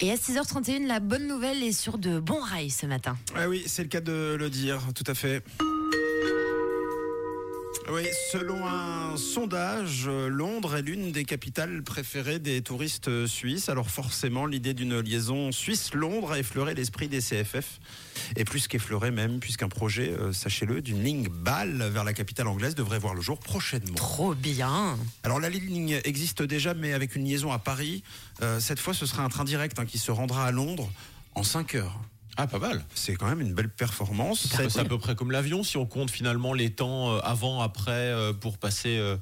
Et à 6h31, la bonne nouvelle est sur de bons rails ce matin. Ah oui, c'est le cas de le dire, tout à fait. Oui, selon un sondage, euh, Londres est l'une des capitales préférées des touristes suisses. Alors forcément, l'idée d'une liaison Suisse-Londres a effleuré l'esprit des CFF. Et plus qu'effleuré même, puisqu'un projet, euh, sachez-le, d'une ligne balle vers la capitale anglaise devrait voir le jour prochainement. Trop bien. Alors la ligne existe déjà, mais avec une liaison à Paris. Euh, cette fois, ce sera un train direct hein, qui se rendra à Londres en 5 heures. Ah, pas mal. C'est quand même une belle performance. C'est à peu près comme l'avion, si on compte finalement les temps euh, avant, après, euh, pour passer euh,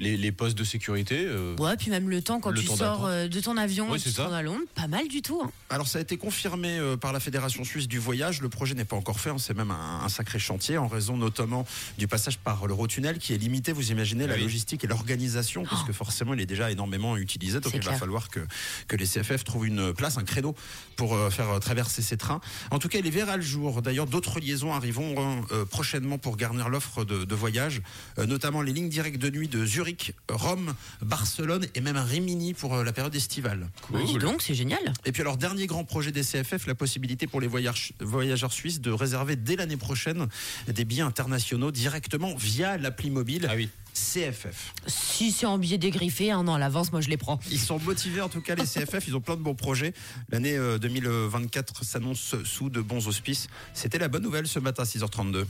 les, les postes de sécurité. euh. Ouais, puis même le temps quand Le tu temps sors euh, de ton avion Oui, et tu à Londres, pas mal du tout. hein. Alors ça a été confirmé euh, par la Fédération suisse du voyage. Le projet n'est pas encore fait. hein. C'est même un, un sacré chantier en raison notamment du passage par l'Eurotunnel qui est limité. Vous imaginez la Ah logistique et l'organisation parce que forcément il est déjà énormément utilisé. Donc il va falloir que, que les CFF trouvent une place, un créneau pour euh, faire traverser ces trains. En tout cas, il verra le jour. D'ailleurs, d'autres liaisons arriveront prochainement pour garnir l'offre de, de voyage, notamment les lignes directes de nuit de Zurich, Rome, Barcelone et même Rimini pour euh, la période estivale. Bah, dis donc, c'est génial. Et puis alors, dernier grand projet des CFF, la possibilité pour les voyage- voyageurs suisses de réserver dès l'année prochaine des billets internationaux directement via l'appli mobile Ah oui. CFF. Si c'est en billet dégriffé, un an à l'avance, moi je les prends. Ils sont motivés en tout cas les CFF, ils ont plein de bons projets. L'année euh, 2024 s'annonce sous de bons auspices. C'était la bonne nouvelle ce matin à 6h32.